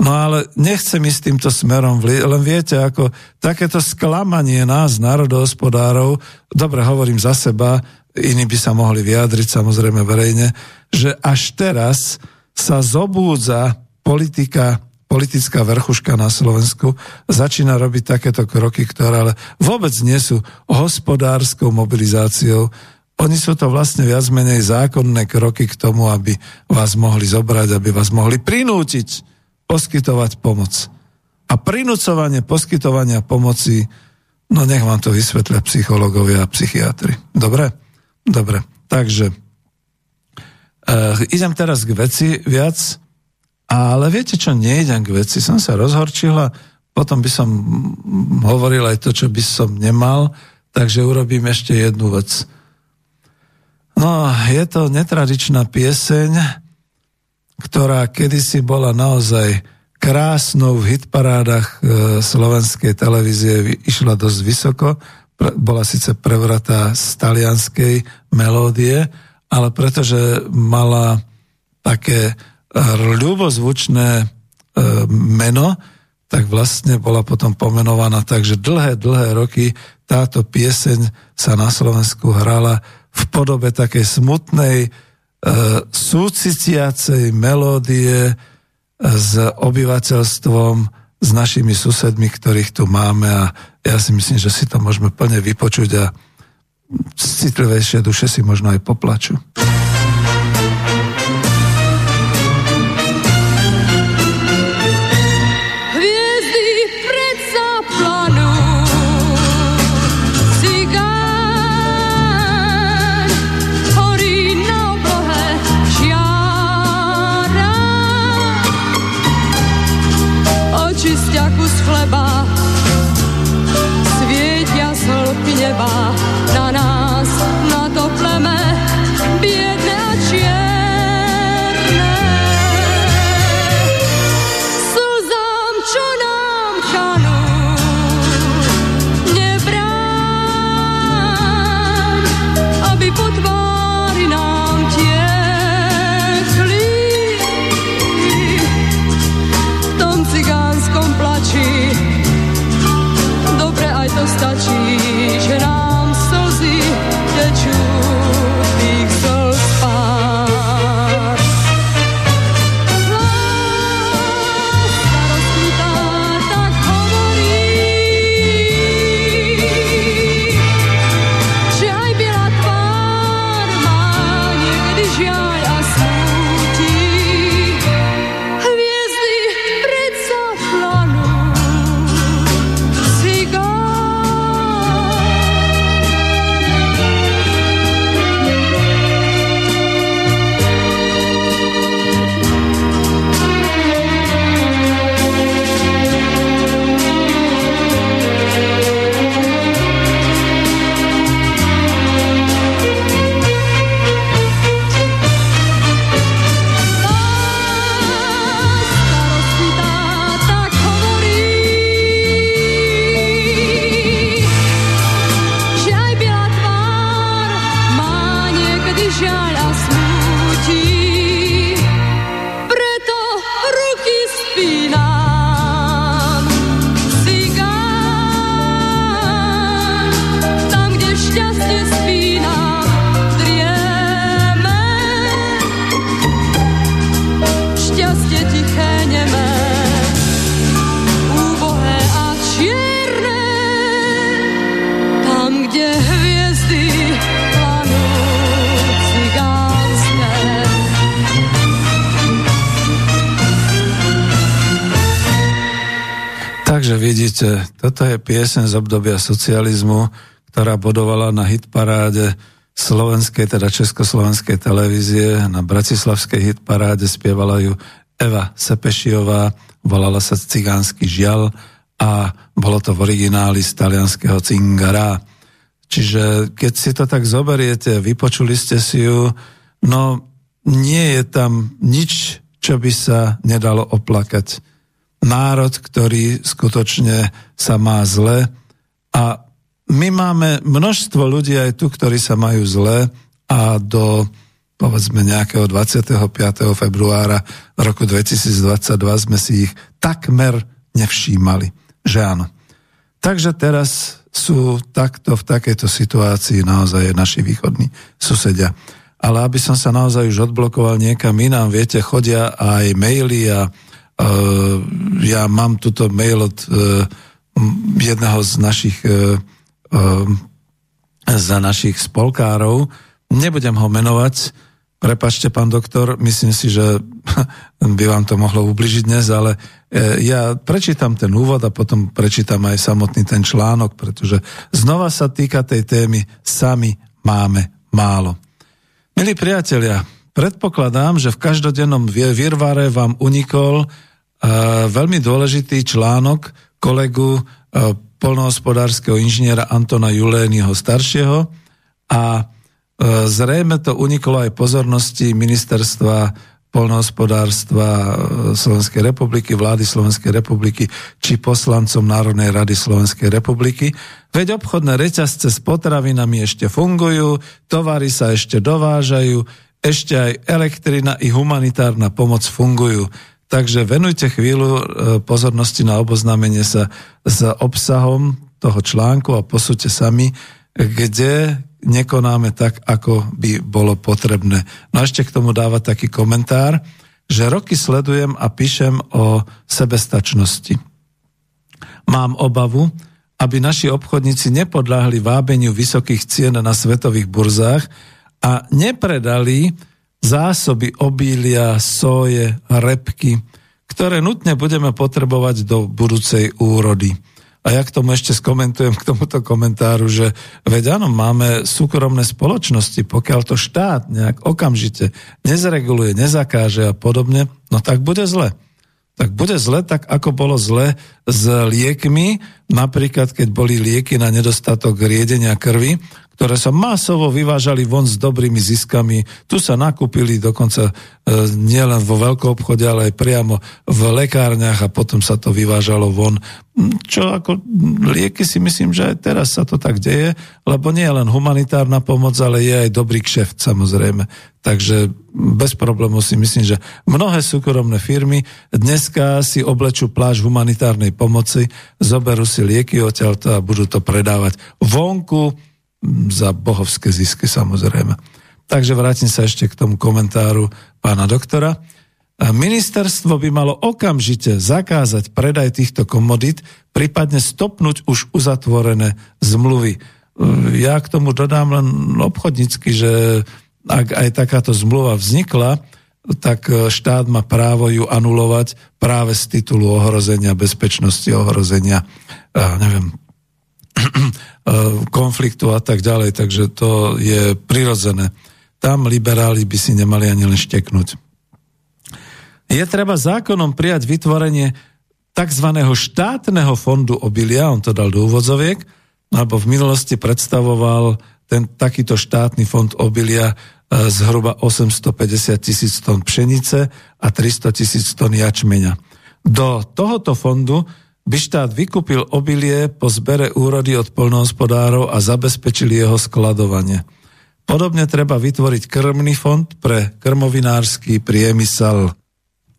Speaker 1: No ale nechcem ísť týmto smerom, len viete, ako takéto sklamanie nás, národohospodárov, dobre hovorím za seba, iní by sa mohli vyjadriť samozrejme verejne, že až teraz sa zobúdza politika, politická vrchuška na Slovensku, začína robiť takéto kroky, ktoré ale vôbec nie sú hospodárskou mobilizáciou. Oni sú to vlastne viac menej zákonné kroky k tomu, aby vás mohli zobrať, aby vás mohli prinútiť poskytovať pomoc. A prinúcovanie poskytovania pomoci, no nech vám to vysvetlia psychológovia a psychiatri. Dobre? Dobre. Takže Uh, idem teraz k veci viac, ale viete čo, nejdem k veci. Som sa rozhorčila, potom by som hovoril aj to, čo by som nemal, takže urobím ešte jednu vec. No, je to netradičná pieseň, ktorá kedysi bola naozaj krásnou v hitparádach e, slovenskej televízie, išla dosť vysoko, bola síce prevratá z talianskej melódie, ale pretože mala také ľubozvučné e, meno, tak vlastne bola potom pomenovaná tak, že dlhé, dlhé roky táto pieseň sa na Slovensku hrala v podobe takej smutnej, e, melódie s obyvateľstvom, s našimi susedmi, ktorých tu máme a ja si myslím, že si to môžeme plne vypočuť a citlivejšie duše si možno aj poplaču. Piesen z obdobia socializmu, ktorá bodovala na hitparáde slovenskej, teda československej televízie, na bratislavskej hitparáde spievala ju Eva Sepešiová, volala sa Cigánsky žial a bolo to v origináli z talianského Cingara. Čiže keď si to tak zoberiete, vypočuli ste si ju, no nie je tam nič, čo by sa nedalo oplakať národ, ktorý skutočne sa má zle a my máme množstvo ľudí aj tu, ktorí sa majú zle a do povedzme nejakého 25. februára roku 2022 sme si ich takmer nevšímali, že áno. Takže teraz sú takto v takejto situácii naozaj naši východní susedia. Ale aby som sa naozaj už odblokoval niekam inám, viete, chodia aj maily a ja mám tuto mail od eh, jedného z našich eh, za našich spolkárov. Nebudem ho menovať, prepačte, pán doktor, myslím si, že by vám to mohlo ubližiť dnes, ale ja prečítam ten úvod a potom prečítam aj samotný ten článok, pretože znova sa týka tej témy sami máme málo. Milí priatelia, predpokladám, že v každodennom virvare vám unikol veľmi dôležitý článok kolegu e, polnohospodárskeho inžiniera Antona Julényho staršieho a e, zrejme to uniklo aj pozornosti ministerstva polnohospodárstva Slovenskej republiky, vlády Slovenskej republiky či poslancom Národnej rady Slovenskej republiky. Veď obchodné reťazce s potravinami ešte fungujú, tovary sa ešte dovážajú, ešte aj elektrina i humanitárna pomoc fungujú. Takže venujte chvíľu e, pozornosti na oboznámenie sa s obsahom toho článku a posúďte sami, kde nekonáme tak, ako by bolo potrebné. No a ešte k tomu dáva taký komentár, že roky sledujem a píšem o sebestačnosti. Mám obavu, aby naši obchodníci nepodľahli vábeniu vysokých cien na svetových burzách a nepredali zásoby obília, soje, repky, ktoré nutne budeme potrebovať do budúcej úrody. A ja k tomu ešte skomentujem k tomuto komentáru, že veď áno, máme súkromné spoločnosti, pokiaľ to štát nejak okamžite nezreguluje, nezakáže a podobne, no tak bude zle. Tak bude zle, tak ako bolo zle s liekmi, napríklad keď boli lieky na nedostatok riedenia krvi, ktoré sa masovo vyvážali von s dobrými ziskami. Tu sa nakúpili dokonca e, nielen vo veľkom obchode, ale aj priamo v lekárniach a potom sa to vyvážalo von. Hm, čo ako lieky si myslím, že aj teraz sa to tak deje, lebo nie je len humanitárna pomoc, ale je aj dobrý kšeft samozrejme. Takže bez problémov si myslím, že mnohé súkromné firmy dneska si oblečú pláž humanitárnej pomoci, zoberú si lieky odtiaľto a budú to predávať vonku za bohovské zisky samozrejme. Takže vrátim sa ešte k tomu komentáru pána doktora. Ministerstvo by malo okamžite zakázať predaj týchto komodít, prípadne stopnúť už uzatvorené zmluvy. Ja k tomu dodám len obchodnícky, že ak aj takáto zmluva vznikla, tak štát má právo ju anulovať práve z titulu ohrozenia bezpečnosti, ohrozenia, neviem, konfliktu a tak ďalej. Takže to je prirodzené. Tam liberáli by si nemali ani len šteknúť. Je treba zákonom prijať vytvorenie tzv. štátneho fondu obilia, on to dal do úvodzoviek, alebo v minulosti predstavoval ten takýto štátny fond obilia e, zhruba 850 tisíc tón pšenice a 300 tisíc tón jačmeňa. Do tohoto fondu by štát vykúpil obilie po zbere úrody od polnohospodárov a zabezpečil jeho skladovanie. Podobne treba vytvoriť krmný fond pre krmovinársky priemysel.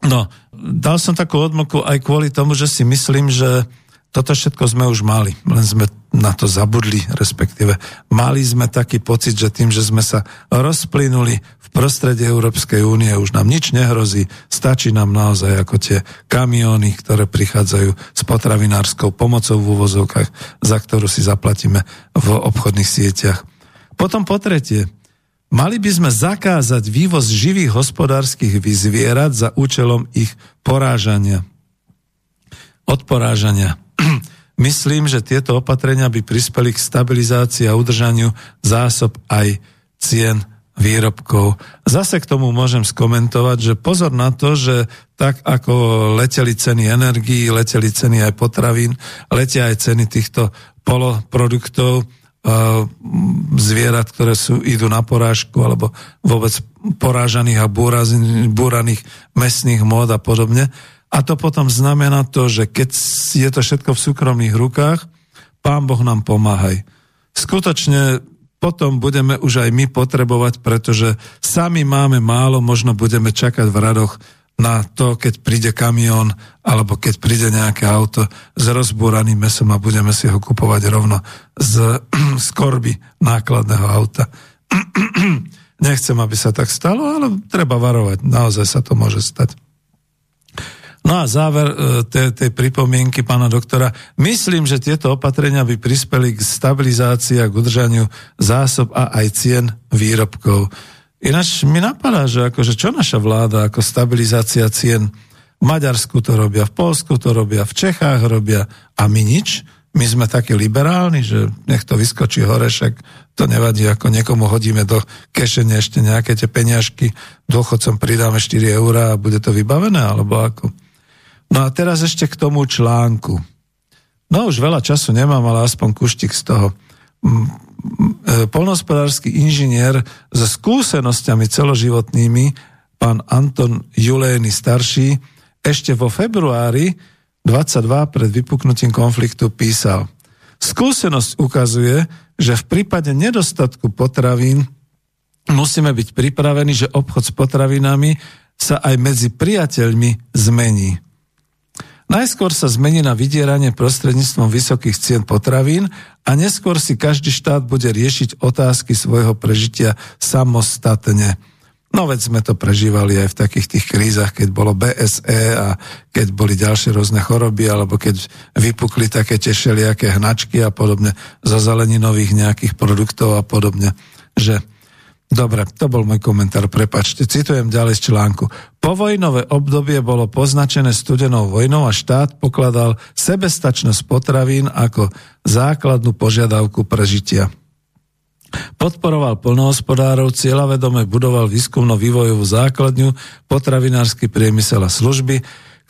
Speaker 1: No, dal som takú odmoku aj kvôli tomu, že si myslím, že toto všetko sme už mali, len sme na to zabudli, respektíve mali sme taký pocit, že tým, že sme sa rozplynuli v prostredí Európskej únie, už nám nič nehrozí, stačí nám naozaj ako tie kamióny, ktoré prichádzajú s potravinárskou pomocou v úvozovkách, za ktorú si zaplatíme v obchodných sieťach. Potom po tretie, Mali by sme zakázať vývoz živých hospodárskych vyzvierat za účelom ich porážania. Odporážania. Myslím, že tieto opatrenia by prispeli k stabilizácii a udržaniu zásob aj cien výrobkov. Zase k tomu môžem skomentovať, že pozor na to, že tak ako leteli ceny energií, leteli ceny aj potravín, letia aj ceny týchto poloproduktov, zvierat, ktoré sú, idú na porážku alebo vôbec porážaných a búraných mesných mód a podobne. A to potom znamená to, že keď je to všetko v súkromných rukách, pán Boh nám pomáhaj. Skutočne potom budeme už aj my potrebovať, pretože sami máme málo, možno budeme čakať v radoch na to, keď príde kamión alebo keď príde nejaké auto s rozbúraným mesom a budeme si ho kupovať rovno z, z korby nákladného auta. Nechcem, aby sa tak stalo, ale treba varovať. Naozaj sa to môže stať. No a záver e, tej, tej pripomienky pána doktora. Myslím, že tieto opatrenia by prispeli k stabilizácii a k udržaniu zásob a aj cien výrobkov. Ináč mi napadá, že akože čo naša vláda ako stabilizácia cien v Maďarsku to robia, v Polsku to robia, v Čechách robia a my nič. My sme takí liberálni, že nech to vyskočí hore, však to nevadí, ako niekomu hodíme do kešene ešte nejaké tie peňažky, dôchodcom pridáme 4 eurá a bude to vybavené, alebo ako. No a teraz ešte k tomu článku. No už veľa času nemám, ale aspoň kuštik z toho E, polnohospodársky inžinier so skúsenosťami celoživotnými, pán Anton Julény starší, ešte vo februári 22 pred vypuknutím konfliktu písal. Skúsenosť ukazuje, že v prípade nedostatku potravín musíme byť pripravení, že obchod s potravinami sa aj medzi priateľmi zmení. Najskôr sa zmení na vydieranie prostredníctvom vysokých cien potravín a neskôr si každý štát bude riešiť otázky svojho prežitia samostatne. No veď sme to prežívali aj v takých tých krízach, keď bolo BSE a keď boli ďalšie rôzne choroby, alebo keď vypukli také tešeliaké hnačky a podobne zo zeleninových nejakých produktov a podobne. Že Dobre, to bol môj komentár, prepačte. Citujem ďalej z článku. Povojnové obdobie bolo poznačené studenou vojnou a štát pokladal sebestačnosť potravín ako základnú požiadavku prežitia. Podporoval plnohospodárov, cieľavedome budoval výskumno-vývojovú základňu, potravinársky priemysel a služby,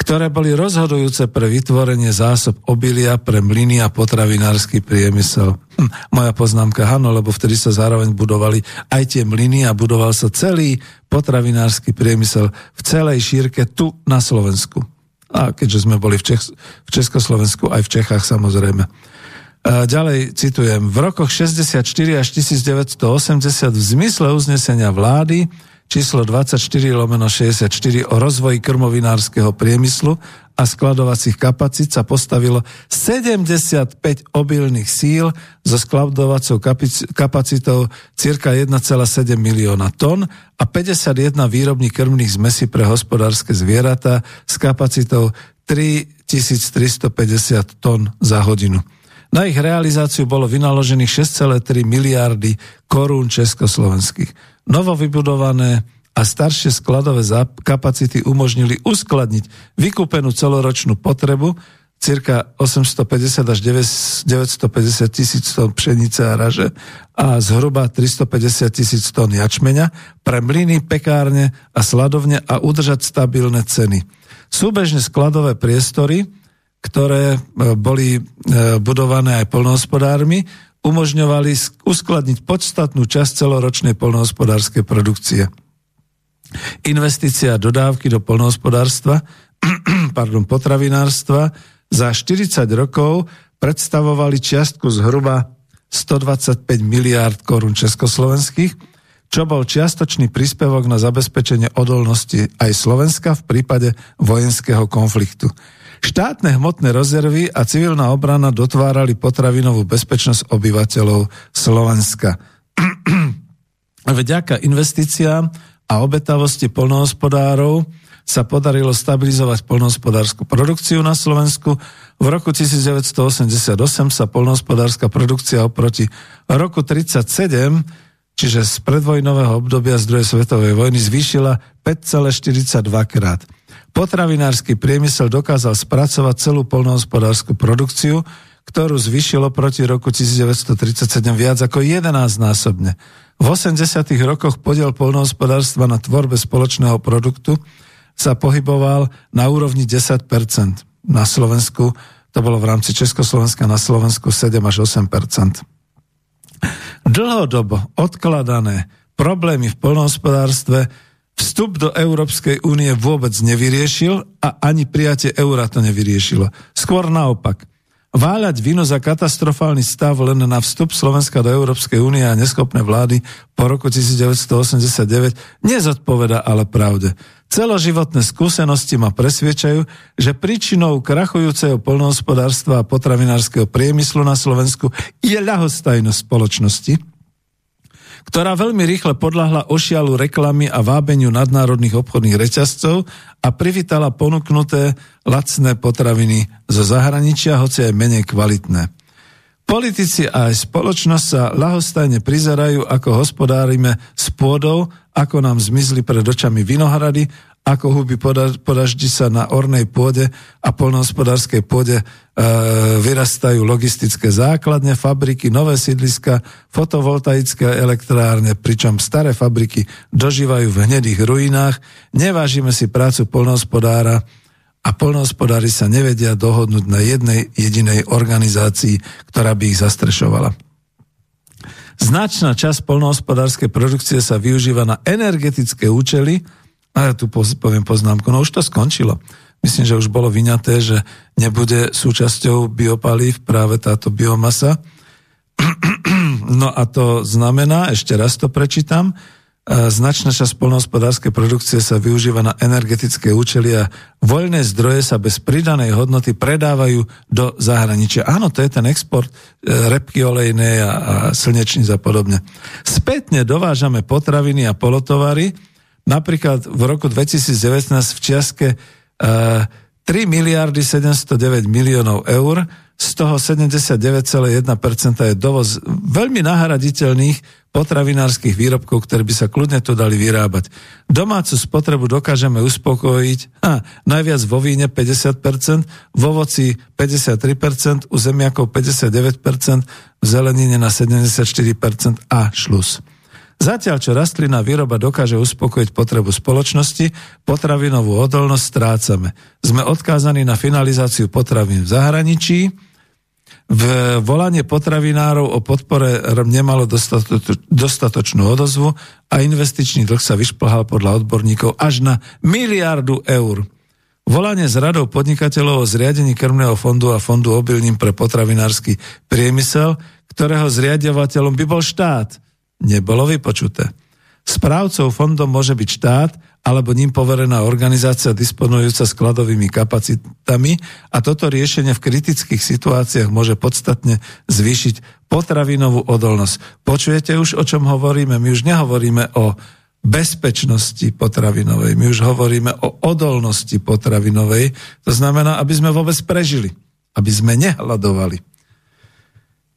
Speaker 1: ktoré boli rozhodujúce pre vytvorenie zásob obilia pre mlyny a potravinársky priemysel. Hm, moja poznámka, áno, lebo vtedy sa zároveň budovali aj tie mlyny a budoval sa celý potravinársky priemysel v celej šírke tu na Slovensku. A keďže sme boli v, Čech, v Československu, aj v Čechách samozrejme. Ďalej citujem, v rokoch 64 až 1980 v zmysle uznesenia vlády číslo 24 lomeno 64 o rozvoji krmovinárskeho priemyslu a skladovacích kapacít sa postavilo 75 obilných síl so skladovacou kapacitou cirka 1,7 milióna tón a 51 výrobní krmných zmesí pre hospodárske zvieratá s kapacitou 3350 tón za hodinu. Na ich realizáciu bolo vynaložených 6,3 miliardy korún československých. Novo vybudované a staršie skladové kapacity umožnili uskladniť vykúpenú celoročnú potrebu cirka 850 až 950 tisíc tón pšenice a raže a zhruba 350 tisíc tón jačmeňa pre mlyny, pekárne a sladovne a udržať stabilné ceny. Súbežne skladové priestory ktoré e, boli e, budované aj polnohospodármi, umožňovali uskladniť podstatnú časť celoročnej polnohospodárskej produkcie. Investícia dodávky do polnohospodárstva, pardon, potravinárstva za 40 rokov predstavovali čiastku zhruba 125 miliárd korún československých, čo bol čiastočný príspevok na zabezpečenie odolnosti aj Slovenska v prípade vojenského konfliktu. Štátne hmotné rezervy a civilná obrana dotvárali potravinovú bezpečnosť obyvateľov Slovenska. Vďaka investíciám a obetavosti polnohospodárov sa podarilo stabilizovať polnohospodárskú produkciu na Slovensku. V roku 1988 sa polnohospodárska produkcia oproti roku 1937, čiže z predvojnového obdobia z druhej svetovej vojny, zvýšila 5,42 krát. Potravinársky priemysel dokázal spracovať celú polnohospodárskú produkciu, ktorú zvyšilo proti roku 1937 viac ako 11 násobne. V 80. rokoch podiel polnohospodárstva na tvorbe spoločného produktu sa pohyboval na úrovni 10%. Na Slovensku to bolo v rámci Československa na Slovensku 7 až 8%. Dlhodobo odkladané problémy v polnohospodárstve Vstup do Európskej únie vôbec nevyriešil a ani prijatie eura to nevyriešilo. Skôr naopak. Váľať vinu za katastrofálny stav len na vstup Slovenska do Európskej únie a neschopné vlády po roku 1989 nezodpoveda ale pravde. Celoživotné skúsenosti ma presviečajú, že príčinou krachujúceho polnohospodárstva a potravinárskeho priemyslu na Slovensku je ľahostajnosť spoločnosti, ktorá veľmi rýchle podľahla ošialu reklamy a vábeniu nadnárodných obchodných reťazcov a privítala ponúknuté lacné potraviny zo zahraničia, hoci aj menej kvalitné. Politici a aj spoločnosť sa lahostajne prizerajú, ako hospodárime s pôdou, ako nám zmizli pred očami vinohrady ako huby podaždi sa na ornej pôde a polnohospodárskej pôde e, vyrastajú logistické základne, fabriky, nové sídliska, fotovoltaické elektrárne, pričom staré fabriky dožívajú v hnedých ruinách. Nevážime si prácu polnohospodára a polnohospodári sa nevedia dohodnúť na jednej jedinej organizácii, ktorá by ich zastrešovala. Značná časť polnohospodárskej produkcie sa využíva na energetické účely, a ja tu poviem poznámku, no už to skončilo. Myslím, že už bolo vyňaté, že nebude súčasťou biopalív práve táto biomasa. No a to znamená, ešte raz to prečítam, značná časť polnohospodárskej produkcie sa využíva na energetické účely a voľné zdroje sa bez pridanej hodnoty predávajú do zahraničia. Áno, to je ten export e, repky olejnej a, a slnečníc a podobne. Spätne dovážame potraviny a polotovary, napríklad v roku 2019 v Čiaske uh, 3 miliardy 709 miliónov eur, z toho 79,1% je dovoz veľmi nahraditeľných potravinárskych výrobkov, ktoré by sa kľudne tu dali vyrábať. Domácu spotrebu dokážeme uspokojiť a najviac vo víne 50%, v ovoci 53%, u zemiakov 59%, v zelenine na 74% a šlus. Zatiaľ, čo rastlinná výroba dokáže uspokojiť potrebu spoločnosti, potravinovú odolnosť strácame. Sme odkázaní na finalizáciu potravín v zahraničí, v volanie potravinárov o podpore nemalo dostatočnú odozvu a investičný dlh sa vyšplhal podľa odborníkov až na miliardu eur. Volanie z radou podnikateľov o zriadení krmného fondu a fondu obilním pre potravinársky priemysel, ktorého zriadovateľom by bol štát – nebolo vypočuté. Správcov fondom môže byť štát alebo ním poverená organizácia disponujúca skladovými kapacitami a toto riešenie v kritických situáciách môže podstatne zvýšiť potravinovú odolnosť. Počujete už, o čom hovoríme? My už nehovoríme o bezpečnosti potravinovej, my už hovoríme o odolnosti potravinovej, to znamená, aby sme vôbec prežili, aby sme nehľadovali.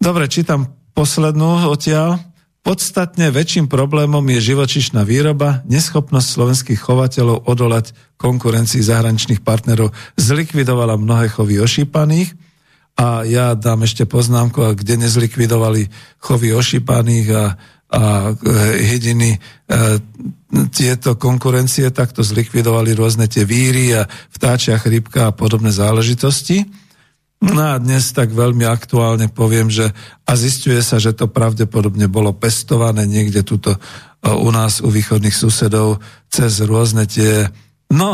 Speaker 1: Dobre, čítam poslednú odtiaľ. Podstatne väčším problémom je živočišná výroba, neschopnosť slovenských chovateľov odolať konkurencii zahraničných partnerov zlikvidovala mnohé chovy ošípaných a ja dám ešte poznámku, kde nezlikvidovali chovy ošípaných a, a e, hydiny e, tieto konkurencie, tak to zlikvidovali rôzne tie víry a vtáčia chrypka a podobné záležitosti. No a dnes tak veľmi aktuálne poviem, že a zistuje sa, že to pravdepodobne bolo pestované niekde tuto e, u nás, u východných susedov, cez rôzne tie, no,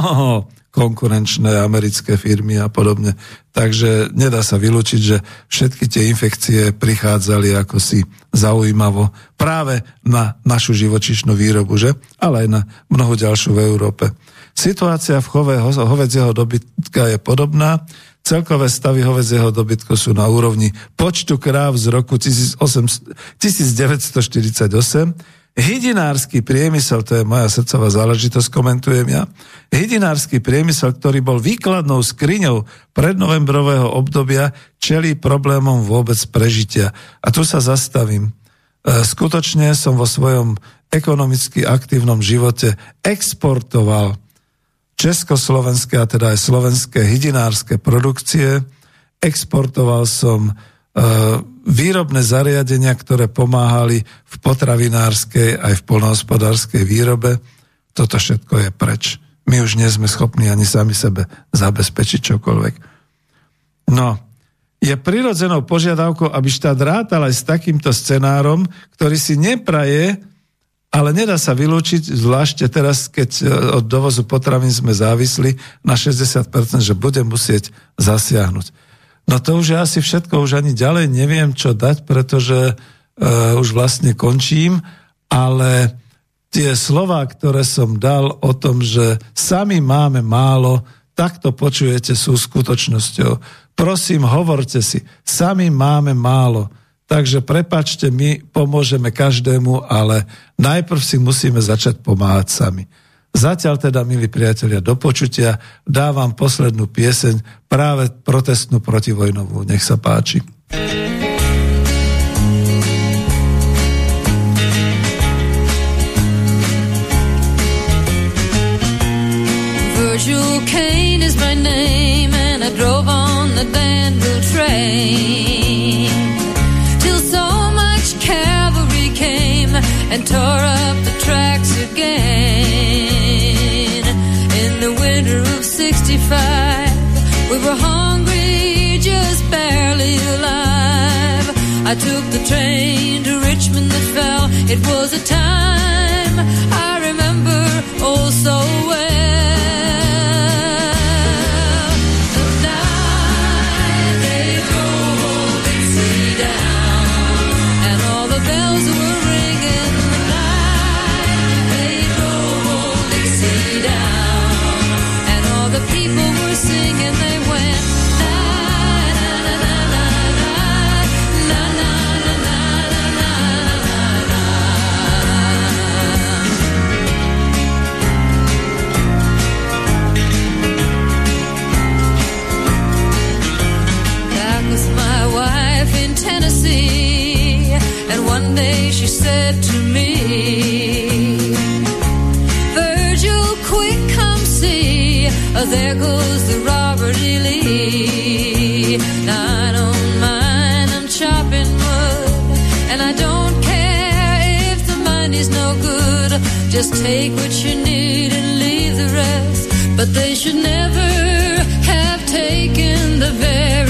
Speaker 1: konkurenčné americké firmy a podobne. Takže nedá sa vylúčiť, že všetky tie infekcie prichádzali ako si zaujímavo práve na našu živočišnú výrobu, že? Ale aj na mnoho ďalšiu v Európe. Situácia v chove hovedzieho dobytka je podobná. Celkové stavy hovedzieho dobytku sú na úrovni počtu kráv z roku 1948. Hydinársky priemysel, to je moja srdcová záležitosť, komentujem ja, hydinársky priemysel, ktorý bol výkladnou skriňou prednovembrového obdobia, čelí problémom vôbec prežitia. A tu sa zastavím. E, skutočne som vo svojom ekonomicky aktívnom živote exportoval československé a teda aj slovenské hydinárske produkcie. Exportoval som e, výrobné zariadenia, ktoré pomáhali v potravinárskej aj v polnohospodárskej výrobe. Toto všetko je preč. My už nie sme schopní ani sami sebe zabezpečiť čokoľvek. No, je prirodzenou požiadavkou, aby štát rátal aj s takýmto scenárom, ktorý si nepraje ale nedá sa vylúčiť, zvlášte teraz, keď e, od dovozu potravín sme závisli na 60%, že bude musieť zasiahnuť. No to už je asi všetko, už ani ďalej neviem, čo dať, pretože uh, už vlastne končím, ale tie slova, ktoré som dal o tom, že sami máme málo, tak to počujete sú skutočnosťou. Prosím, hovorte si, sami máme málo. Takže prepačte, my pomôžeme každému, ale najprv si musíme začať pomáhať sami. Zatiaľ teda, milí priatelia, do počutia dávam poslednú pieseň, práve protestnú protivojnovú. Nech sa páči. Virgil Kane is my name and I drove on the Danville train and tore up the tracks again. In the winter of 65, we were hungry, just barely alive. I took the train to Richmond that fell. It was a time I remember oh so well. Said to me, Virgil, quick, come see. Oh, there goes the Robert E. Lee. Now, I don't mind, I'm chopping wood. And I don't care if the money's no good. Just take what you need and leave the rest. But they should never have taken the very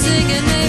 Speaker 1: singing